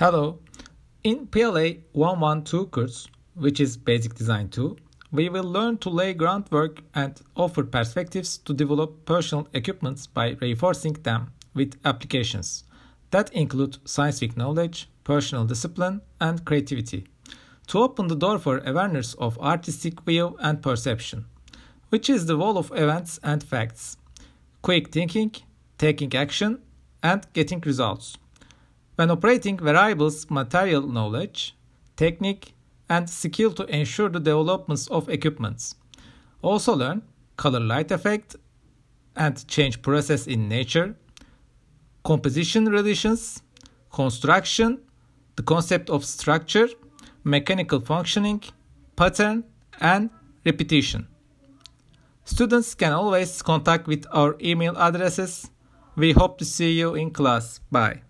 Hello. In PLA 112 course, which is Basic Design 2, we will learn to lay groundwork and offer perspectives to develop personal equipments by reinforcing them with applications that include scientific knowledge, personal discipline, and creativity to open the door for awareness of artistic view and perception, which is the wall of events and facts, quick thinking, taking action, and getting results. When operating variables, material knowledge, technique, and skill to ensure the developments of equipments. Also learn color light effect and change process in nature, composition relations, construction, the concept of structure, mechanical functioning, pattern, and repetition. Students can always contact with our email addresses. We hope to see you in class. Bye.